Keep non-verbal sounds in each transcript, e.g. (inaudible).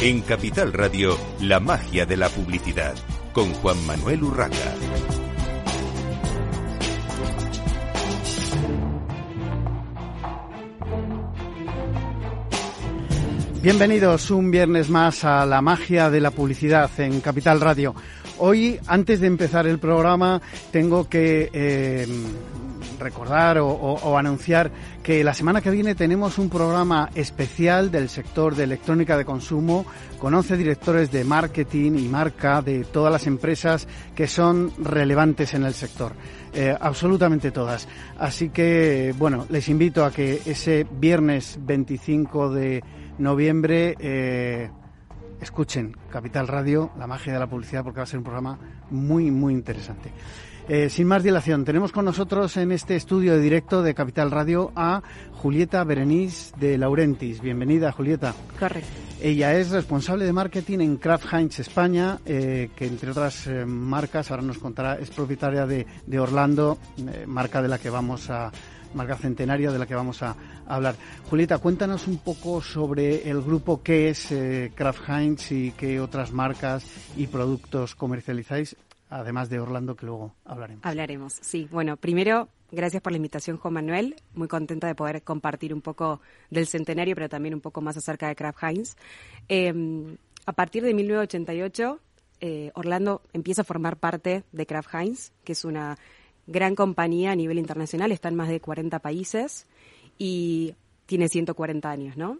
En Capital Radio, la magia de la publicidad, con Juan Manuel Urraca. Bienvenidos un viernes más a la magia de la publicidad en Capital Radio. Hoy, antes de empezar el programa, tengo que eh, recordar o, anunciar que la semana que viene tenemos un programa especial del sector de electrónica de consumo con 11 directores de marketing y marca de todas las empresas que son relevantes en el sector. Eh, absolutamente todas. Así que, bueno, les invito a que ese viernes 25 de noviembre eh, escuchen Capital Radio, la magia de la publicidad, porque va a ser un programa muy, muy interesante. Eh, sin más dilación, tenemos con nosotros en este estudio de directo de Capital Radio a Julieta Berenice de Laurentis. Bienvenida, Julieta. Correcto. Ella es responsable de marketing en Kraft Heinz España, eh, que entre otras eh, marcas, ahora nos contará, es propietaria de, de Orlando, marca de la que vamos a, marca centenaria de la que vamos a, hablar. Julieta, cuéntanos un poco sobre el grupo que es eh, Kraft Heinz y qué otras marcas y productos comercializáis, además de Orlando, que luego hablaremos. Hablaremos, sí. Bueno, primero, gracias por la invitación, Juan Manuel. Muy contenta de poder compartir un poco del centenario, pero también un poco más acerca de Kraft Heinz. Em, a partir de 1988, eh, Orlando empieza a formar parte de Kraft Heinz, que es una gran compañía a nivel internacional, está en más de 40 países y tiene 140 años, ¿no?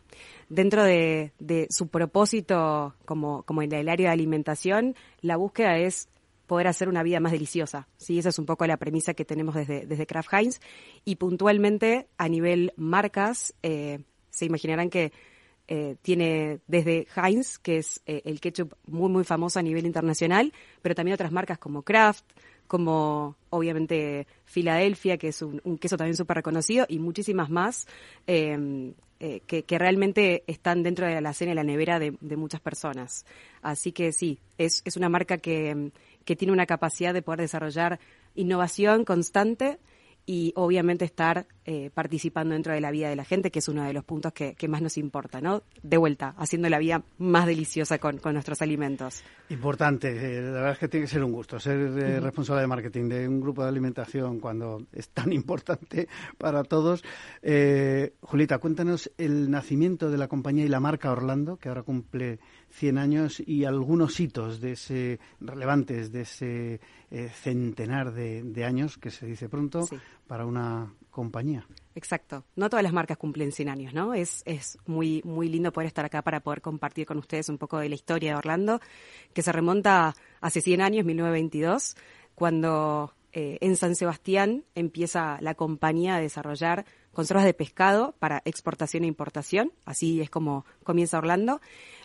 Dentro de, su propósito como, como en el área de alimentación, la búsqueda es poder hacer una vida más deliciosa. ¿sí? Esa es un poco la premisa que tenemos desde, desde Kraft Heinz. Y puntualmente, a nivel marcas, eh, se imaginarán que eh, tiene desde Heinz, que es eh, el ketchup muy, muy famoso a nivel internacional, pero también otras marcas como Kraft, como obviamente Filadelfia, que es un, queso también súper reconocido, y muchísimas más em, eh, que, realmente están dentro de la cena y la nevera de, muchas personas. Así que sí, es, es una marca que, que tiene una capacidad de poder desarrollar innovación constante y obviamente estar eh, participando dentro de la vida de la gente, que es uno de los puntos que, más nos importa, ¿no? De vuelta, haciendo la vida más deliciosa con, nuestros alimentos. Importante, eh, la verdad es que tiene que ser un gusto ser eh, responsable de marketing de un grupo de alimentación cuando es tan (laughs) importante para todos. Julita, cuéntanos el nacimiento de la compañía y la marca Orlando, que ahora cumple 100 años, y algunos hitos de ese relevantes de ese centenar de, años, que se dice pronto, para una compañía. Exacto. No todas las marcas cumplen 100 años, ¿no? Es, es muy, muy lindo poder estar acá para poder compartir con ustedes un poco de la historia de Orlando, que se remonta hace 100 años, 1922, cuando eh, en San Sebastián empieza la compañía a desarrollar conservas de pescado para exportación e importación. Así es como comienza Orlando.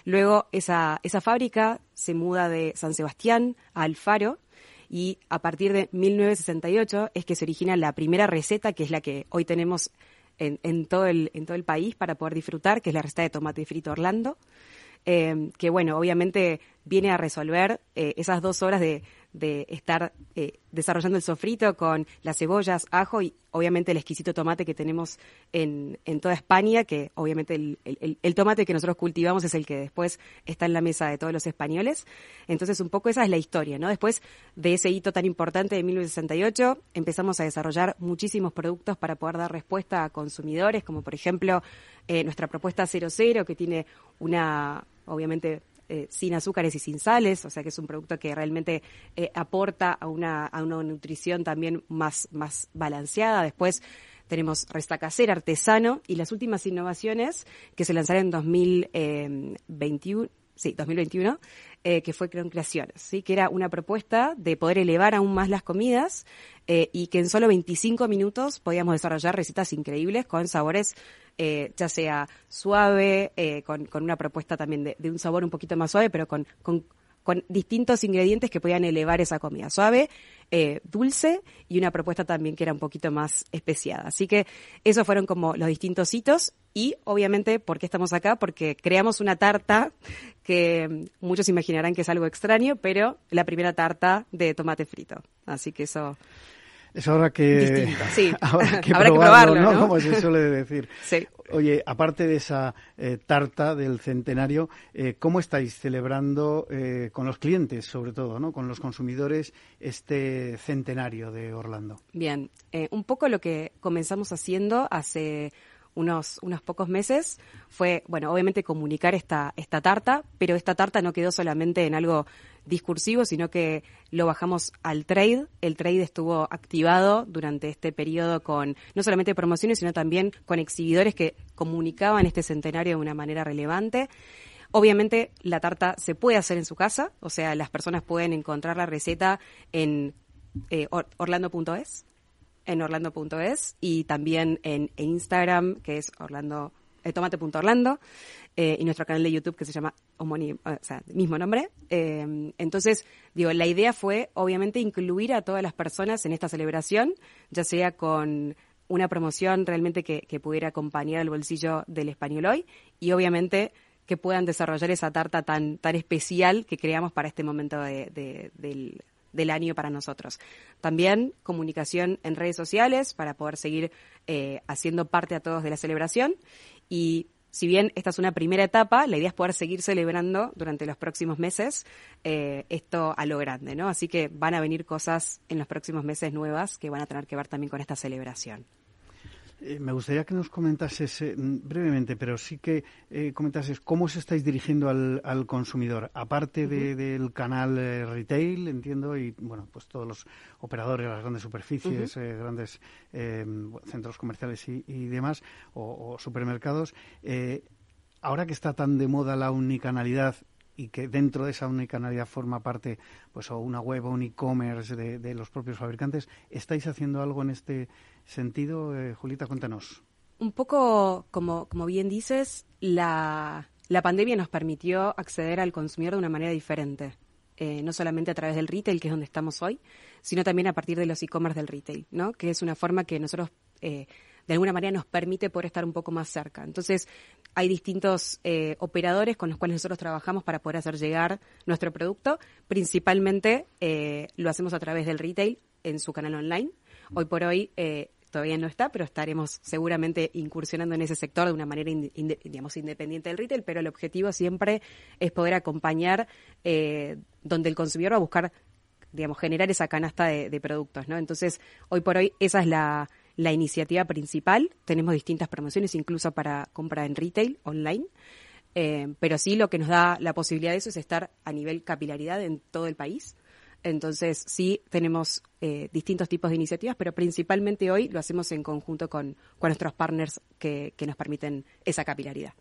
Luego esa, esa fábrica se muda de San Sebastián a Alfaro y a partir de 1968 es que se origina la primera receta, que es la que hoy tenemos en, todo, el, en todo el país para poder disfrutar, que es la receta de tomate frito Orlando, eh, que bueno, obviamente viene a resolver eh, esas dos horas de, de estar eh, desarrollando el sofrito con las cebollas, ajo y obviamente el exquisito tomate que tenemos en, en toda España, que obviamente el, el, tomate que nosotros cultivamos es el que después está en la mesa de todos los españoles. Entonces, un poco esa es la historia, ¿no? Después de ese hito tan importante de 1968, empezamos a desarrollar muchísimos productos para poder dar respuesta a consumidores, como por ejemplo eh, nuestra propuesta 00, que tiene una, obviamente, eh, sin azúcares y sin sales, o sea que es un producto que realmente eh, aporta a una, a una nutrición también más, más balanceada. Después tenemos resta casera, artesano y las últimas innovaciones que se lanzaron en 2021, sí, 2021, eh, que fue Creaciones, ¿sí? que era una propuesta de poder elevar aún más las comidas eh, y que en solo 25 minutos podíamos desarrollar recetas increíbles con sabores eh, ya sea suave, con, con, una propuesta también de, de, un sabor un poquito más suave, pero con, con con distintos ingredientes que podían elevar esa comida suave, eh, dulce y una propuesta también que era un poquito más especiada. Así que esos fueron como los distintos hitos y obviamente, ¿por qué estamos acá? Porque creamos una tarta que muchos imaginarán que es algo extraño, pero la primera tarta de tomate frito. Así que eso Es ahora que, (laughs) sí. (laughs) habrá que probarlo, probarlo, ¿no? Como se suele decir. (laughs) Sí. Oye, aparte de esa eh, tarta del centenario, eh, ¿cómo estáis celebrando eh, con los clientes, sobre todo, ¿no? con los consumidores, este centenario de Orlando? Bien, un poco lo que comenzamos haciendo hace unos, unos pocos meses fue, bueno, obviamente comunicar esta, esta tarta, pero esta tarta no quedó solamente en algo discursivo, sino que lo bajamos al trade. El trade estuvo activado durante este periodo con no solamente promociones, sino también con exhibidores que comunicaban este centenario de una manera relevante. Obviamente la tarta se puede hacer en su casa, o sea, las personas pueden encontrar la receta en eh, or- orlando.es, en orlando.es y también en, en Instagram, que es orlando, eh, tomate.orlando, eh, y nuestro canal de YouTube que se llama homónimo, o sea, mismo nombre. Eh, entonces, digo, la idea fue obviamente incluir a todas las personas en esta celebración, ya sea con una promoción realmente que, pudiera acompañar al bolsillo del español hoy y obviamente que puedan desarrollar esa tarta tan, tan especial que creamos para este momento de- de- del, del año para nosotros. También comunicación en redes sociales para poder seguir eh, haciendo parte a todos de la celebración y si bien esta es una primera etapa, la idea es poder seguir celebrando durante los próximos meses eh, esto a lo grande, ¿no? Así que van a venir cosas en los próximos meses nuevas que van a tener que ver también con esta celebración. Eh, me gustaría que nos comentases eh, mm, brevemente, pero sí que eh, comentases cómo os estáis dirigiendo al, al consumidor, aparte de- del canal eh, retail, entiendo, y bueno, pues todos los operadores, las grandes superficies, eh, grandes centros comerciales y, y demás, o, o supermercados. eh, ahora que está tan de moda la unicanalidad y que dentro de esa unicanalidad forma parte pues o una web o un e-commerce de, de los propios fabricantes, ¿estáis haciendo algo en este sentido? Eh, Julita, cuéntanos. Un poco, como, como bien dices, la, la pandemia nos permitió acceder al consumidor de una manera diferente. Eh, no solamente a través del retail, que es donde estamos hoy, sino también a partir de los e-commerce del retail, ¿no? Que es una forma que nosotros, eh, de alguna manera, nos permite poder estar un poco más cerca. Entonces, hay distintos eh, operadores con los cuales nosotros trabajamos para poder hacer llegar nuestro producto. Principalmente eh, lo hacemos a través del retail en su canal online. Hoy por hoy eh, todavía no está, pero estaremos seguramente incursionando en ese sector de una manera, digamos, independiente del retail, pero el objetivo siempre es poder acompañar eh, donde el consumidor va a buscar, digamos, generar esa canasta de, productos, ¿no? Entonces, hoy por hoy esa es la, la iniciativa principal. Tenemos distintas promociones, incluso para compra en retail, online. Eh, pero sí lo que nos da la posibilidad de eso es estar a nivel capilaridad en todo el país. Entonces, sí, tenemos eh, distintos tipos de iniciativas, pero principalmente hoy lo hacemos en conjunto con, con nuestros partners que, que nos permiten esa capilaridad.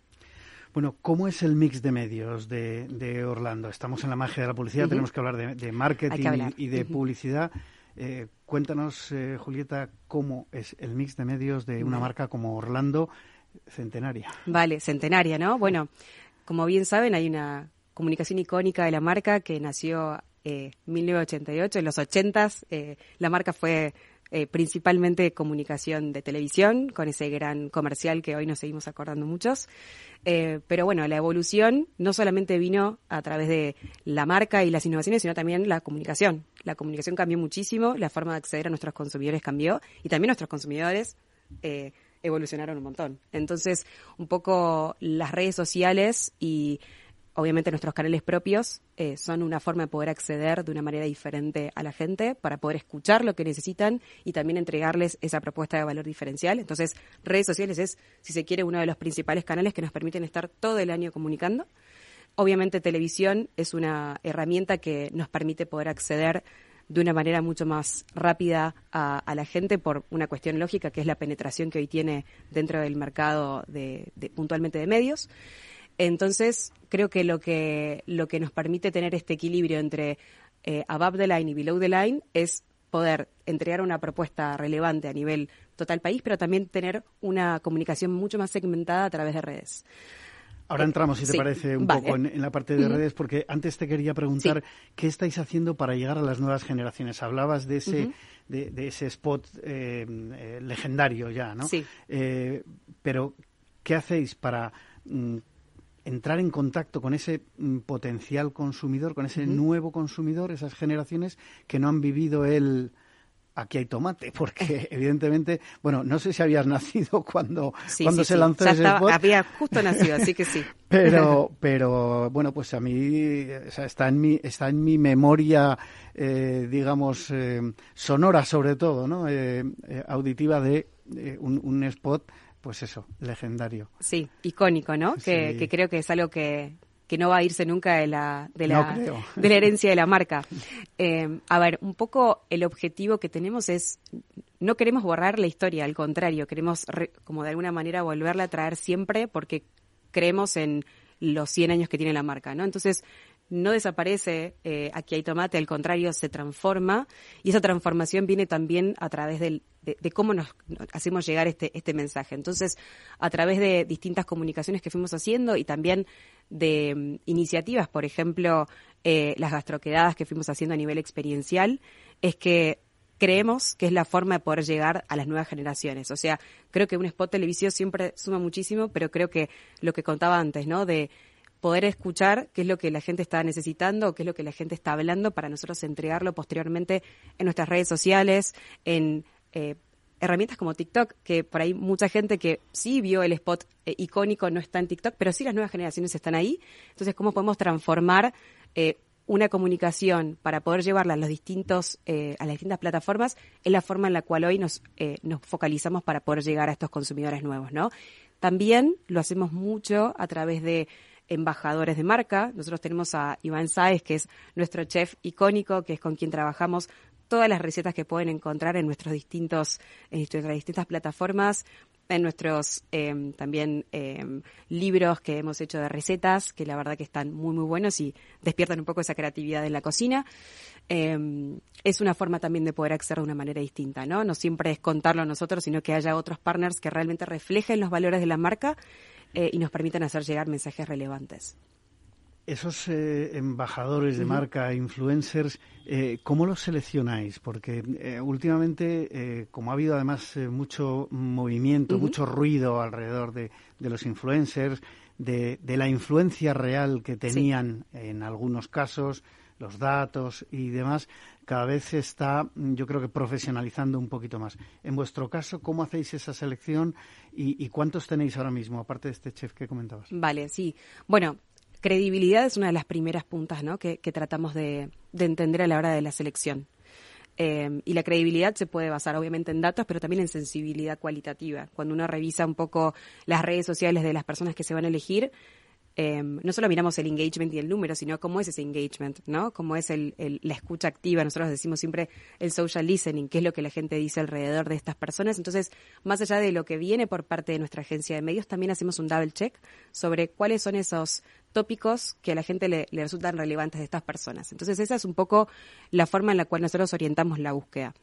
Bueno, ¿cómo es el mix de medios de, de Orlando? Estamos en la magia de la publicidad, tenemos que hablar de, marketing hablar. y de publicidad. Eh, cuéntanos, eh, Julieta, cómo es el mix de medios de una marca como Orlando Centenaria. Vale, centenaria, ¿no? Bueno, como bien saben, hay una comunicación icónica de la marca que nació eh, 1988, en los 80s. eh, la marca fue eh, principalmente comunicación de televisión, con ese gran comercial que hoy nos seguimos acordando muchos. Eh, pero bueno, la evolución no solamente vino a través de la marca y las innovaciones, sino también la comunicación. La comunicación cambió muchísimo, la forma de acceder a nuestros consumidores cambió y también nuestros consumidores eh, evolucionaron un montón. Entonces, un poco las redes sociales y obviamente nuestros canales propios eh, son una forma de poder acceder de una manera diferente a la gente para poder escuchar lo que necesitan y también entregarles esa propuesta de valor diferencial. Entonces, redes sociales es, si se quiere, uno de los principales canales que nos permiten estar todo el año comunicando. Obviamente televisión es una herramienta que nos permite poder acceder de una manera mucho más rápida a, a la gente por una cuestión lógica que es la penetración que hoy tiene dentro del mercado de, de- puntualmente de medios. Entonces, creo que lo que lo que nos permite tener este equilibrio entre eh, above the line y below the line es poder entregar una propuesta relevante a nivel total país, pero también tener una comunicación mucho más segmentada a través de redes. Ahora entramos, si te sí, parece, un vale. poco en, en la parte de redes, porque antes te quería preguntar Sí. qué estáis haciendo para llegar a las nuevas generaciones. Hablabas de ese, de ese spot eh, eh, legendario ya, ¿no? Sí. Eh, pero, ¿qué hacéis para mm, entrar en contacto con ese mm, potencial consumidor, con ese nuevo consumidor, esas generaciones que no han vivido el aquí hay tomate, (laughs) porque evidentemente, bueno, no sé si habías (laughs) nacido cuando, cuando se lanzó ese spot. Había justo nacido, así que sí. (laughs) Pero, pero bueno, pues a mí está en mi, está en mi memoria, eh, digamos, eh, sonora sobre todo, ¿no? Eh, auditiva de un, un spot pues eso, legendario. Sí, icónico, ¿no? Que, que, creo que es algo que, que no va a irse nunca de la, de la, de la herencia de la marca. (laughs) Eh, a ver, un poco el objetivo que tenemos es, no queremos borrar la historia, al contrario, queremos como de alguna manera volverla a traer siempre porque creemos en los 100 años que tiene la marca, ¿no? Entonces, no desaparece eh, aquí hay tomate, al contrario, se transforma y esa transformación viene también a través de, cómo nos hacemos llegar este, este mensaje. Entonces, a través de distintas comunicaciones que fuimos haciendo y también de mm, iniciativas, por ejemplo, eh, las gastroquedadas que fuimos haciendo a nivel experiencial, es que creemos que es la forma de poder llegar a las nuevas generaciones. O sea, creo que un spot televisivo siempre suma muchísimo, pero creo que lo que contaba antes, ¿no? De poder escuchar qué es lo que la gente está necesitando, qué es lo que la gente está hablando para nosotros entregarlo posteriormente en nuestras redes sociales, en eh, herramientas como TikTok, que por ahí mucha gente que sí vio el spot eh, icónico no está en TikTok, pero sí las nuevas generaciones están ahí. Entonces, ¿cómo podemos transformar eh, una comunicación para poder llevarla a los distintos a las distintas plataformas es la forma en la cual hoy nos nos focalizamos para poder llegar a estos consumidores nuevos, ¿no? También lo hacemos mucho a través de embajadores de marca. Nosotros tenemos a Iván Sáez, que es nuestro chef icónico, que es con quien trabajamos todas las recetas que pueden encontrar en nuestros distintos, en nuestras distintas plataformas, en nuestros em, también em, libros que hemos hecho de recetas, que la verdad que están muy muy buenos y despiertan un poco esa creatividad en la cocina. Em, es una forma también de poder acceder de una manera distinta, ¿no? No siempre es contarlo nosotros, sino que haya otros partners que realmente reflejen los valores de la marca eh, y nos permiten hacer llegar mensajes relevantes. Esos eh, embajadores de marca, influencers, eh, ¿cómo los seleccionáis? Porque últimamente, como ha habido además mucho movimiento, mucho ruido alrededor de, los influencers, de, la influencia real que tenían en algunos casos, los datos y demás, cada vez se está, yo creo que profesionalizando un poquito más. En vuestro caso, ¿cómo hacéis esa selección y, cuántos tenéis ahora mismo, aparte de este chef que comentabas? Vale, sí. Bueno, credibilidad es una de las primeras puntas ¿no? que, tratamos de, entender a la hora de la selección. Eh, y la credibilidad se puede basar obviamente en datos, pero también en sensibilidad cualitativa. Cuando uno revisa un poco las redes sociales de las personas que se van a elegir, Em, no solo miramos el engagement y el número, sino cómo es ese engagement, ¿no? Cómo es la escucha activa. Nosotros decimos siempre el social listening, qué es lo que la gente dice alrededor de estas personas. Entonces, más allá de lo que viene por parte de nuestra agencia de medios, también hacemos un double check sobre cuáles son esos tópicos que a la gente le, resultan relevantes de estas personas. Entonces, esa es un poco la forma en la cual nosotros orientamos la búsqueda.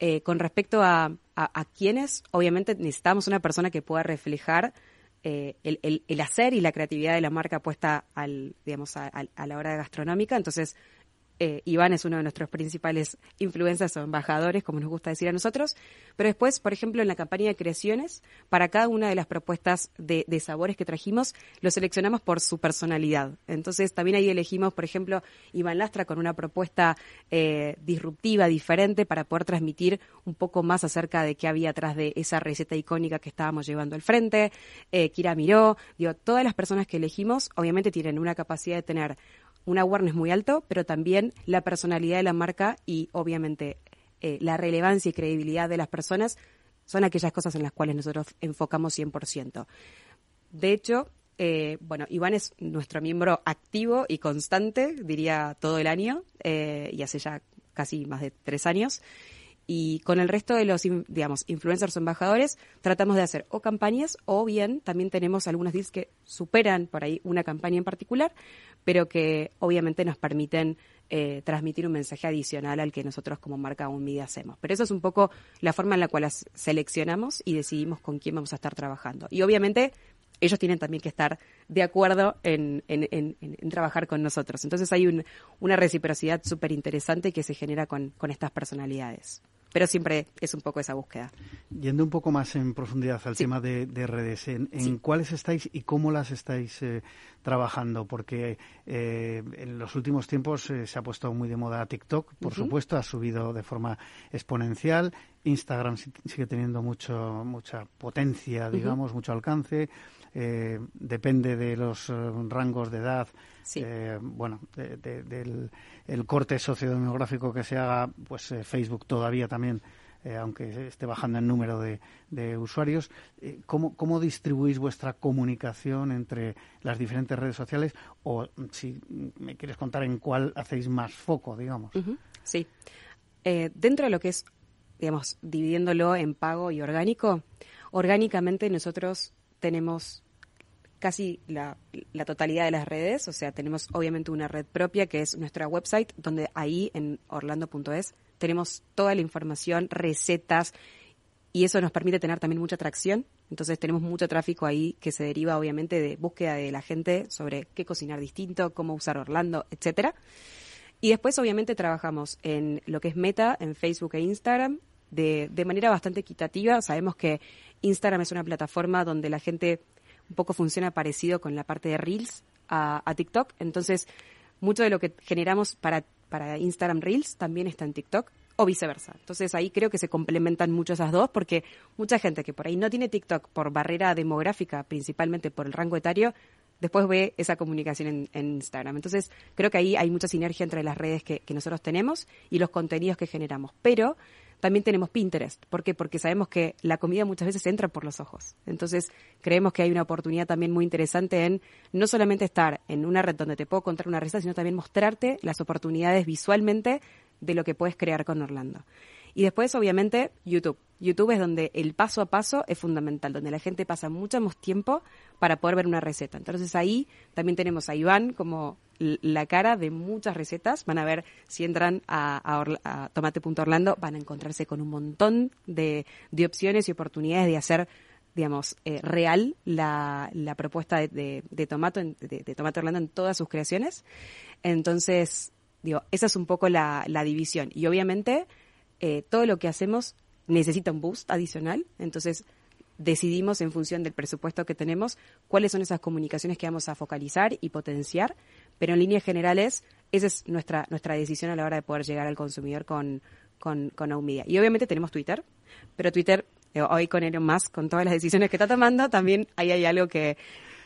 Eh, con respecto a, a, a quiénes, obviamente necesitamos una persona que pueda reflejar eh, el, el, hacer y la creatividad de la marca puesta al, digamos, a, a la hora gastronómica. Entonces, eh, Iván es uno de nuestros principales influencers o embajadores, como nos gusta decir a nosotros. Pero después, por ejemplo, en la campaña de creaciones, para cada una de las propuestas de, sabores que trajimos, lo seleccionamos por su personalidad. Entonces, también ahí elegimos, por ejemplo, Iván Lastra con una propuesta eh, disruptiva, diferente, para poder transmitir un poco más acerca de qué había atrás de esa receta icónica que estábamos llevando al frente. Eh, Kira Miró, digo, todas las personas que elegimos, obviamente tienen una capacidad de tener un awareness muy alto, pero también la personalidad de la marca y obviamente eh, la relevancia y credibilidad de las personas son aquellas cosas en las cuales nosotros enfocamos 100%. De hecho, eh, bueno, Iván es nuestro miembro activo y constante, diría todo el año, eh, y hace ya casi más de tres años. Y con el resto de los, digamos, influencers o embajadores, tratamos de hacer o campañas o bien también tenemos algunos deals que superan por ahí una campaña en particular, pero que obviamente nos permiten eh, transmitir un mensaje adicional al que nosotros como marca media hacemos. Pero eso es un poco la forma en la cual las seleccionamos y decidimos con quién vamos a estar trabajando. Y obviamente ellos tienen también que estar de acuerdo en, trabajar con nosotros. Entonces hay una reciprocidad súper interesante que se genera con estas personalidades. Pero siempre es un poco esa búsqueda. Yendo un poco más en profundidad al tema de, redes, ¿en, cuáles estáis y cómo las estáis eh, trabajando? Porque eh, en los últimos tiempos eh, se ha puesto muy de moda TikTok, por supuesto, ha subido de forma exponencial. Instagram sigue teniendo mucho, mucha potencia, digamos, mucho alcance. Depende de los rangos de edad, bueno, del el corte sociodemográfico que se haga, pues Facebook todavía también eh, aunque esté bajando el número de, usuarios. Eh, ¿cómo, ¿cómo, distribuís vuestra comunicación entre las diferentes redes sociales? O si me quieres contar en cuál hacéis más foco, digamos. Sí. Eh, dentro de lo que es, digamos, dividiéndolo en pago y orgánico, orgánicamente nosotros tenemos casi la, la, totalidad de las redes, o sea, tenemos obviamente una red propia que es nuestra website, donde ahí en orlando.es tenemos toda la información, recetas, y eso nos permite tener también mucha atracción. Entonces tenemos mucho tráfico ahí que se deriva obviamente de búsqueda de la gente sobre qué cocinar distinto, cómo usar Orlando, etcétera. Y después obviamente trabajamos en lo que es Meta, en Facebook e Instagram, de, de manera bastante equitativa. Sabemos que Instagram es una plataforma donde la gente un poco funciona parecido con la parte de Reels a, TikTok. Entonces, mucho de lo que generamos para para Instagram Reels también está en TikTok o viceversa. Entonces ahí creo que se complementan mucho esas dos porque mucha gente que por ahí no tiene TikTok por barrera demográfica, principalmente por el rango etario, después ve esa comunicación en, Instagram. Entonces creo que ahí hay mucha sinergia entre las redes que, que nosotros tenemos y los contenidos que generamos. Pero también tenemos Pinterest. ¿Por qué? Porque sabemos que la comida muchas veces entra por los ojos. Entonces, creemos que hay una oportunidad también muy interesante en no solamente estar en una red donde te puedo contar una receta, sino también mostrarte las oportunidades visualmente de lo que puedes crear con Orlando. Y después, obviamente, YouTube. YouTube es donde el paso a paso es fundamental, donde la gente pasa mucho más tiempo para poder ver una receta. Entonces ahí también tenemos a Iván como la cara de muchas recetas. Van a ver si entran a, tomate.orlando, van a encontrarse con un montón de, opciones y oportunidades de hacer digamos, eh, real la, propuesta de, de, Tomato, de, Tomate Orlando en todas sus creaciones. Entonces, digo, esa es un poco la, la división. Y obviamente eh, todo lo que hacemos necesita un boost adicional, entonces decidimos en función del presupuesto que tenemos cuáles son esas comunicaciones que vamos a focalizar y potenciar, pero en líneas generales esa es nuestra, nuestra decisión a la hora de poder llegar al consumidor con, con, con Y obviamente tenemos Twitter, pero Twitter, eh, hoy con Elon Musk, con todas las decisiones que está tomando, también ahí hay algo que,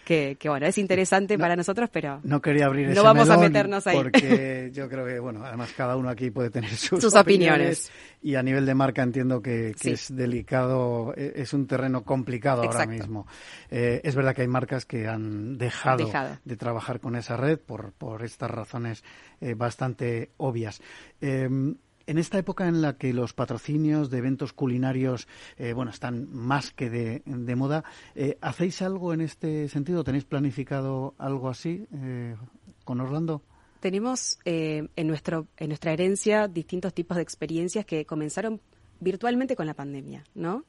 que, bueno, es interesante para nosotros, pero no quería abrir no vamos a meternos ahí. Porque (laughs) yo creo que, bueno, además cada uno aquí puede tener sus, opiniones. Y a nivel de marca entiendo que, es delicado, e, es un terreno complicado ahora mismo. Eh, es verdad que hay marcas que han dejado, de trabajar con esa red por, por estas razones eh, bastante obvias. Em, en esta época en la que los patrocinios de eventos culinarios eh, bueno están más que de, moda, eh, ¿hacéis algo en este sentido? ¿Tenéis planificado algo así eh, con Orlando? Tenemos en, nuestro, en nuestra herencia distintos tipos de experiencias que comenzaron virtualmente con la pandemia, ¿no?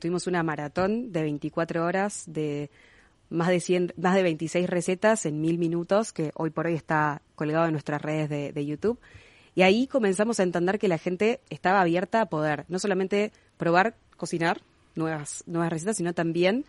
tuvimos una maratón de 24 horas de más de 100, más de 26 recetas en mil minutos que hoy por hoy está colgado en nuestras redes de, de YouTube y ahí comenzamos a entender que la gente estaba abierta a poder no solamente probar, cocinar nuevas, nuevas recetas, sino también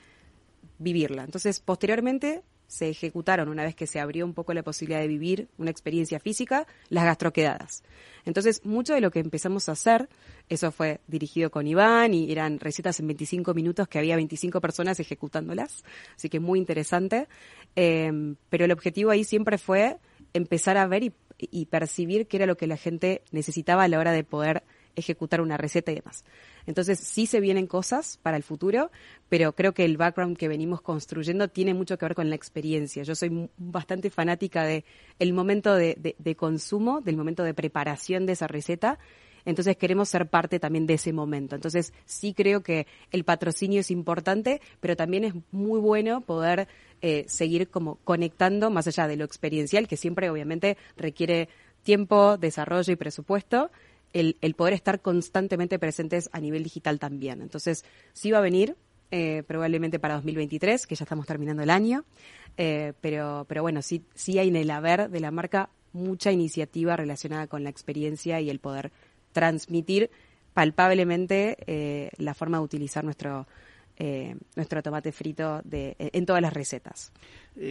vivirla. Entonces, posteriormente se ejecutaron, una vez que se abrió un poco la posibilidad de vivir una experiencia física, las gastroquedadas. Entonces, mucho de lo que empezamos a hacer, eso fue dirigido con Iván y eran recetas en 25 minutos que había 25 personas ejecutándolas, así que muy interesante. Eh, pero el objetivo ahí siempre fue empezar a ver y y percibir qué era lo que la gente necesitaba a la hora de poder ejecutar una receta y demás. Entonces sí se vienen cosas para el futuro, pero creo que el background que venimos construyendo tiene mucho que ver con la experiencia. Yo soy bastante fanática de el momento de, de consumo, del momento de preparación de esa receta entonces queremos ser parte también de ese momento. Entonces sí creo que el patrocinio es importante, pero también es muy bueno poder eh, seguir como conectando más allá de lo experiencial, que siempre obviamente requiere tiempo, desarrollo y presupuesto. El, poder estar constantemente presentes a nivel digital también. Entonces, sí va a venir, eh, probablemente para 2023, que ya estamos terminando el año, eh, pero, pero bueno, sí, sí hay en el haber de la marca mucha iniciativa relacionada con la experiencia y el poder transmitir palpablemente eh, la forma de utilizar nuestro, eh, nuestro tomate frito de, en todas las recetas.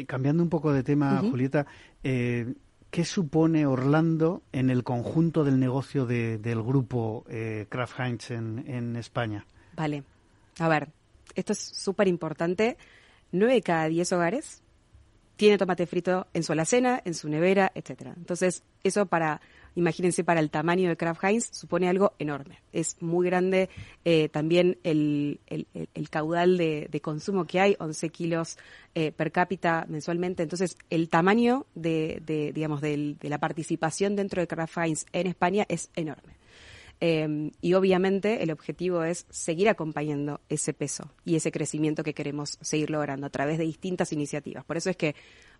cambiando un poco de tema, Julieta, ¿qué supone Orlando en el conjunto del negocio del grupo Kraft Heinz en, en España? Vale, a ver, esto es súper importante. Nueve de cada diez hogares tiene tomate frito en su alacena, en su nevera, etcétera. Entonces, eso para, imagínense, para el tamaño de Kraft Heinz supone algo enorme. Es muy grande eh, también el, caudal de, consumo que hay, 11 kilos eh, per cápita mensualmente. Entonces, el tamaño de, de digamos, de la participación dentro de Kraft Heinz en España es enorme. Em, y obviamente el objetivo es seguir acompañando ese peso y ese crecimiento que queremos seguir logrando a través de distintas iniciativas. Por eso es que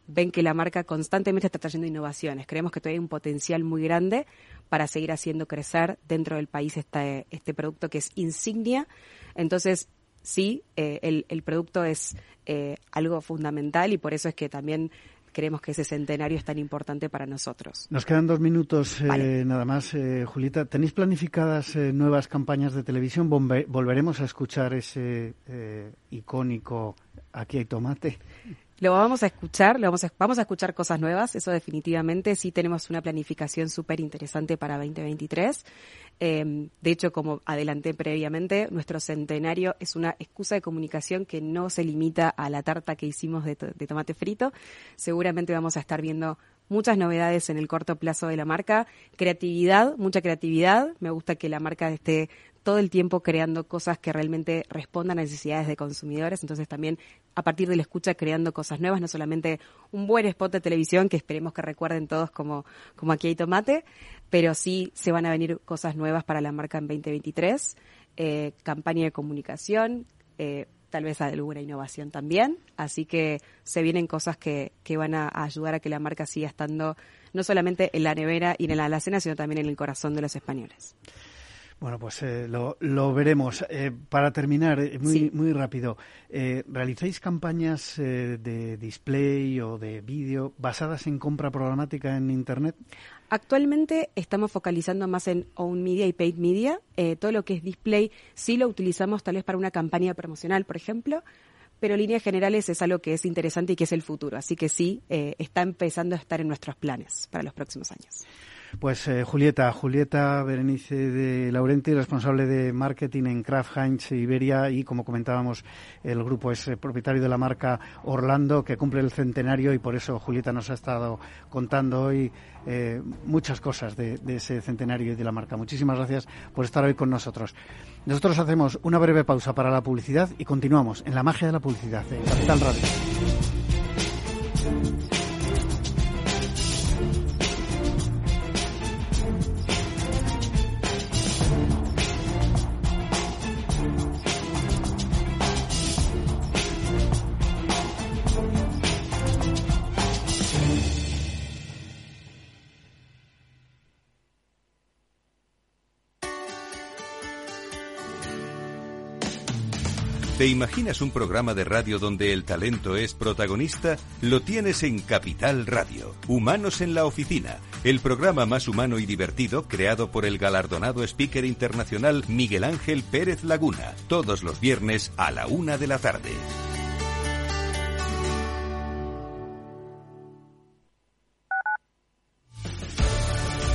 ven que la marca constantemente está trayendo innovaciones. Creemos que todavía hay un potencial muy grande para seguir haciendo crecer dentro del país este, este producto que es insignia. Entonces, sí, eh, el, el, producto es eh, algo fundamental y por eso es que también creemos que ese centenario es tan importante para nosotros. Nos quedan dos minutos eh, nada más, eh, Julita. ¿Tenéis planificadas eh, nuevas campañas de televisión? ¿Volveremos a escuchar ese icónico Aquí hay tomate? Lo vamos a escuchar, lo vamos a, vamos a escuchar cosas nuevas, eso definitivamente. Sí tenemos una planificación súper interesante para 2023. Em, de hecho, como adelanté previamente, nuestro centenario es una excusa de comunicación que no se limita a la tarta que hicimos de tomate frito. Seguramente vamos a estar viendo muchas novedades en el corto plazo de la marca, creatividad, mucha creatividad. Me gusta que la marca esté todo el tiempo creando cosas que realmente respondan a necesidades de consumidores. Entonces también a partir de la escucha creando cosas nuevas, no solamente un buen spot de televisión que esperemos que recuerden todos como, como aquí hay tomate, pero sí se van a venir cosas nuevas para la marca en 2023, eh, campaña de comunicación, eh, tal vez alguna innovación también. Así que se vienen cosas que, que van a, ayudar a que la marca siga estando no solamente en la nevera y en la alacena, sino también en el corazón de los españoles. Bueno, pues eh, lo, lo, veremos. Eh, para terminar, eh, muy, muy rápido, ¿realizáis campañas de display o de vídeo basadas en compra programática en Internet? Actualmente estamos focalizando más en own media y paid media. todo lo que es display sí lo utilizamos tal vez para una campaña promocional, por ejemplo, pero en líneas generales es algo que es interesante y que es el futuro. Así que sí, está empezando a estar en nuestros planes para los próximos años. Pues eh, Julieta, Julieta Berenice de Laurenti, responsable de marketing en Kraft Heinz Iberia y como comentábamos el grupo es eh, propietario de la marca Orlando que cumple el centenario y por eso Julieta nos ha estado contando hoy eh, muchas cosas de, de, ese centenario y de la marca. Muchísimas gracias por estar hoy con nosotros. Nosotros hacemos una breve pausa para la publicidad y continuamos en la magia de la publicidad en Capital Radio. ¿Te imaginas un programa de radio donde el talento es protagonista? Lo tienes en Capital Radio, Humanos en la Oficina, el programa más humano y divertido creado por el galardonado speaker internacional Miguel Ángel Pérez Laguna, todos los viernes a la una de la tarde.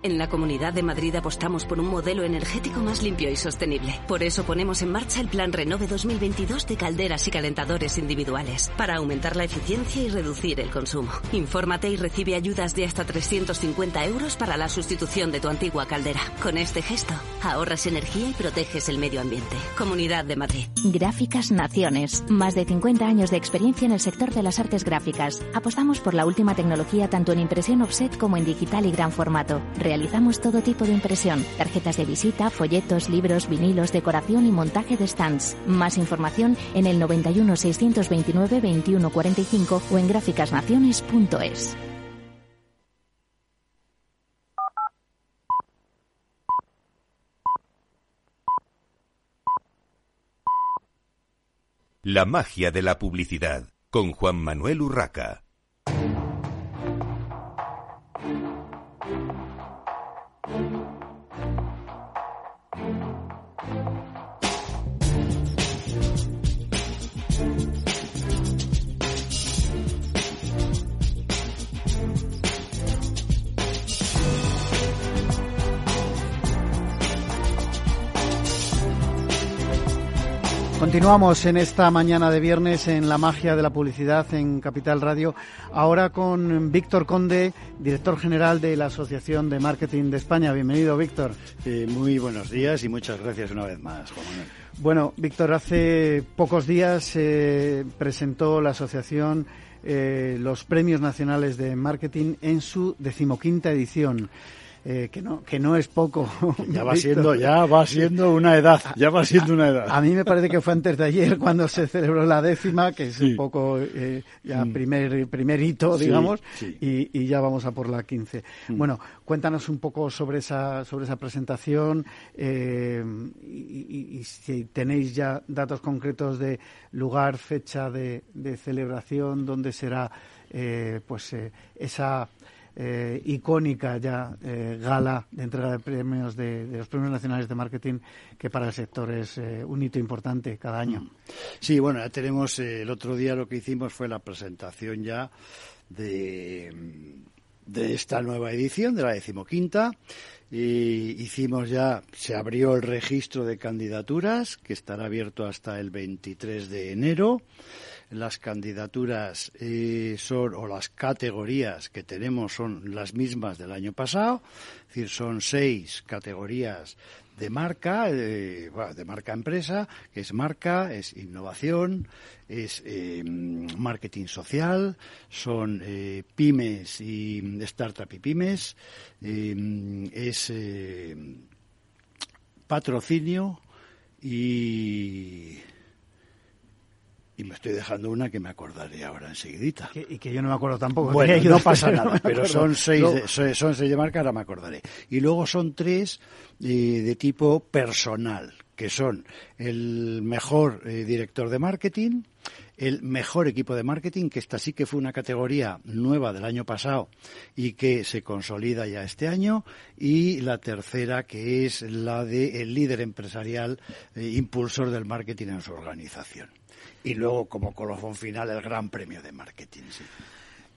En la Comunidad de Madrid apostamos por un modelo energético más limpio y sostenible. Por eso ponemos en marcha el Plan Renove 2022 de calderas y calentadores individuales, para aumentar la eficiencia y reducir el consumo. Infórmate y recibe ayudas de hasta 350 euros para la sustitución de tu antigua caldera. Con este gesto, ahorras energía y proteges el medio ambiente. Comunidad de Madrid. Gráficas Naciones. Más de 50 años de experiencia en el sector de las artes gráficas. Apostamos por la última tecnología tanto en impresión offset como en digital y gran formato Realizamos todo tipo de impresión, tarjetas de visita, folletos, libros, vinilos, decoración y montaje de stands. Más información en el 91 629 2145 o en gráficasnaciones.es. La magia de la publicidad con Juan Manuel Urraca. Thank you. Continuamos en esta mañana de viernes en la magia de la publicidad en Capital Radio. Ahora con Víctor Conde, director general de la Asociación de Marketing de España. Bienvenido, Víctor. Eh, muy buenos días y muchas gracias una vez más, Juan Manuel. Bueno, Víctor, hace pocos días eh, presentó la asociación eh, los Premios Nacionales de Marketing en su decimoquinta edición. Eh, que no que no es poco. (laughs) Ya va siendo ya va siendo una edad, ya va siendo una edad. A, mí me parece que fue antes de ayer (laughs) cuando se celebró la décima, que es un poco eh, ya mm. primer primer hito, digamos, Y, ya vamos a por la quince. Mm. Bueno, cuéntanos un poco sobre esa sobre esa presentación eh, y, si tenéis ya datos concretos de lugar, fecha de, de celebración, dónde será pues esa eh, icónica ya eh, gala de entrega de premios de, los premios nacionales de marketing que para el sector es eh, un hito importante cada año. Sí, bueno, ya tenemos el otro día lo que hicimos fue la presentación ya de, de esta nueva edición, de la decimoquinta. Y hicimos ya, se abrió el registro de candidaturas, que estará abierto hasta el 23 de enero las candidaturas eh, son, o las categorías que tenemos son las mismas del año pasado, es decir, son seis categorías de marca, eh, de marca empresa, que es marca, es innovación, es eh, marketing social, son pymes y startup y pymes, es patrocinio y y me estoy dejando una que me acordaré ahora enseguidita. y que yo no me acuerdo tampoco. Bueno, no pasa (laughs) nada, pero son seis, de, son seis de marca, ahora me acordaré. Y luego son tres eh, de tipo personal, que son el mejor eh, director de marketing, el mejor equipo de marketing, que esta sí que fue una categoría nueva del año pasado y que se consolida ya este año, y la tercera, que es la de el líder empresarial, eh, impulsor del marketing en su organización y luego como colofón final el Gran Premio de Marketing.